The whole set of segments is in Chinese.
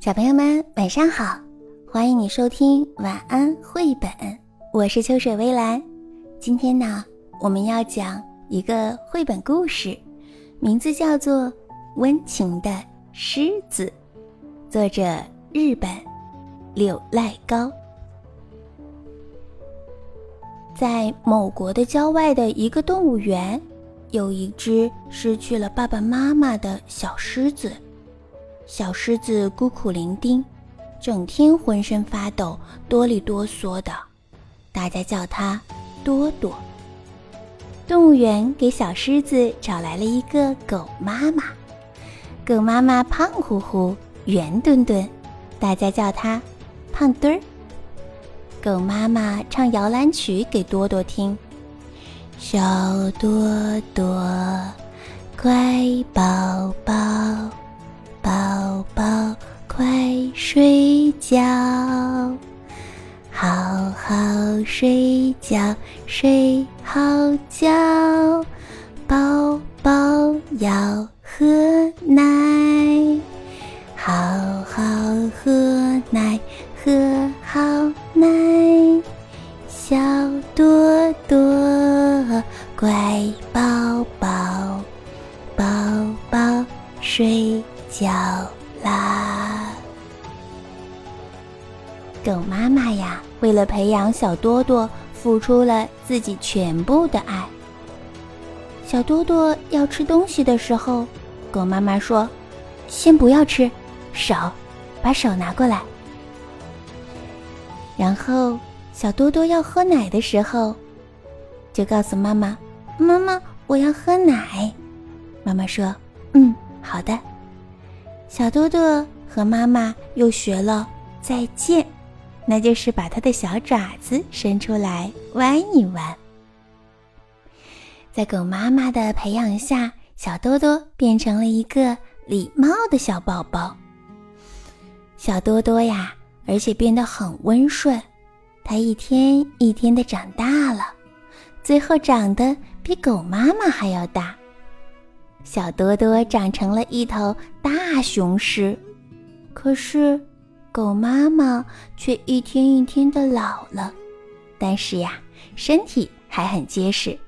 小朋友们晚上好，欢迎你收听晚安绘本，我是秋水微澜。今天呢，我们要讲一个绘本故事，名字叫做《温情的狮子》，作者日本柳赖高。在某国的郊外的一个动物园，有一只失去了爸爸妈妈的小狮子。小狮子孤苦伶仃，整天浑身发抖、哆里哆嗦的，大家叫它多多。动物园给小狮子找来了一个狗妈妈，狗妈妈胖乎乎、圆墩墩，大家叫它胖墩儿。狗妈妈唱摇篮曲给多多听，小多多，乖宝宝。宝宝，快睡觉，好好睡觉，睡好觉。宝宝要喝奶，好好喝奶，喝好奶。小多多，乖宝宝，狗妈妈呀，为了培养小多多，付出了自己全部的爱。小多多要吃东西的时候，狗妈妈说：“先不要吃，手，把手拿过来。”然后小多多要喝奶的时候，就告诉妈妈：“妈妈，我要喝奶。”妈妈说：“嗯，好的。”小多多和妈妈又学了再见，那就是把它的小爪子伸出来弯一弯。在狗妈妈的培养下，小多多变成了一个礼貌的小宝宝。小多多呀，而且变得很温顺，它一天一天的长大了，最后长得比狗妈妈还要大。小多多长成了一头大雄狮，可是狗妈妈却一天一天的老了，但是呀，身体还很结实。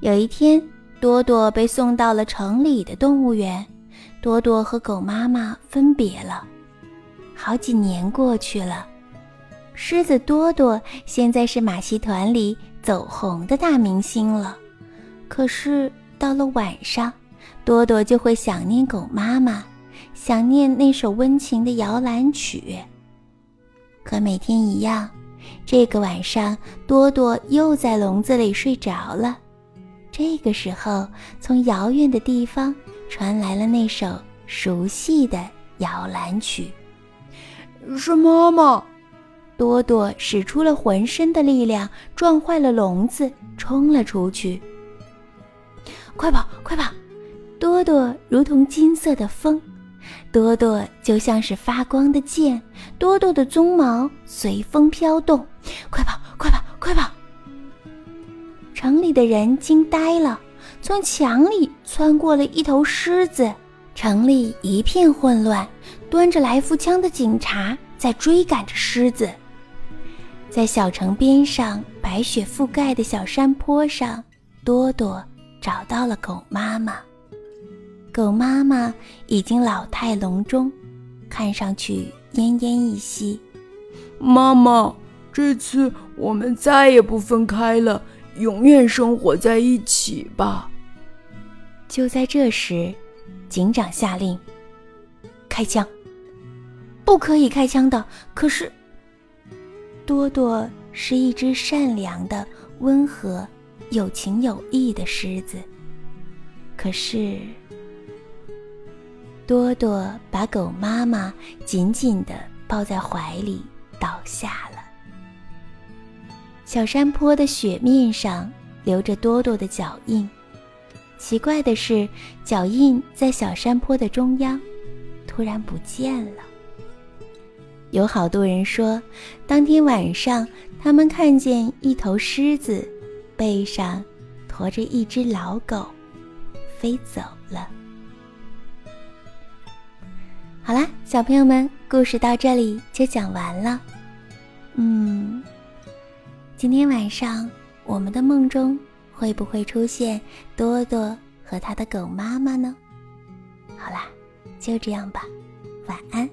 有一天，多多被送到了城里的动物园，多多和狗妈妈分别了。好几年过去了，狮子多多现在是马戏团里走红的大明星了，可是到了晚上。多多就会想念狗妈妈，想念那首温情的摇篮曲。可每天一样，这个晚上多多又在笼子里睡着了。这个时候，从遥远的地方传来了那首熟悉的摇篮曲。是妈妈！多多使出了浑身的力量，撞坏了笼子，冲了出去。快跑，快跑！多多如同金色的风，多多就像是发光的箭，多多的鬃毛随风飘动。快跑，快跑，快跑！城里的人惊呆了，从墙里窜过了一头狮子，城里一片混乱，端着来福枪的警察在追赶着狮子。在小城边上白雪覆盖的小山坡上，多多找到了狗妈妈。狗妈妈已经老态龙钟，看上去奄奄一息。妈妈，这次我们再也不分开了，永远生活在一起吧。就在这时，警长下令：开枪！不可以开枪的。可是，多多是一只善良的、温和、有情有义的狮子。可是。多多把狗妈妈紧紧地抱在怀里，倒下了。小山坡的雪面上留着多多的脚印。奇怪的是，脚印在小山坡的中央突然不见了。有好多人说，当天晚上他们看见一头狮子背上驮着一只老狗飞走了。小朋友们，故事到这里就讲完了。嗯，今天晚上我们的梦中会不会出现多多和他的狗妈妈呢？好啦，就这样吧，晚安。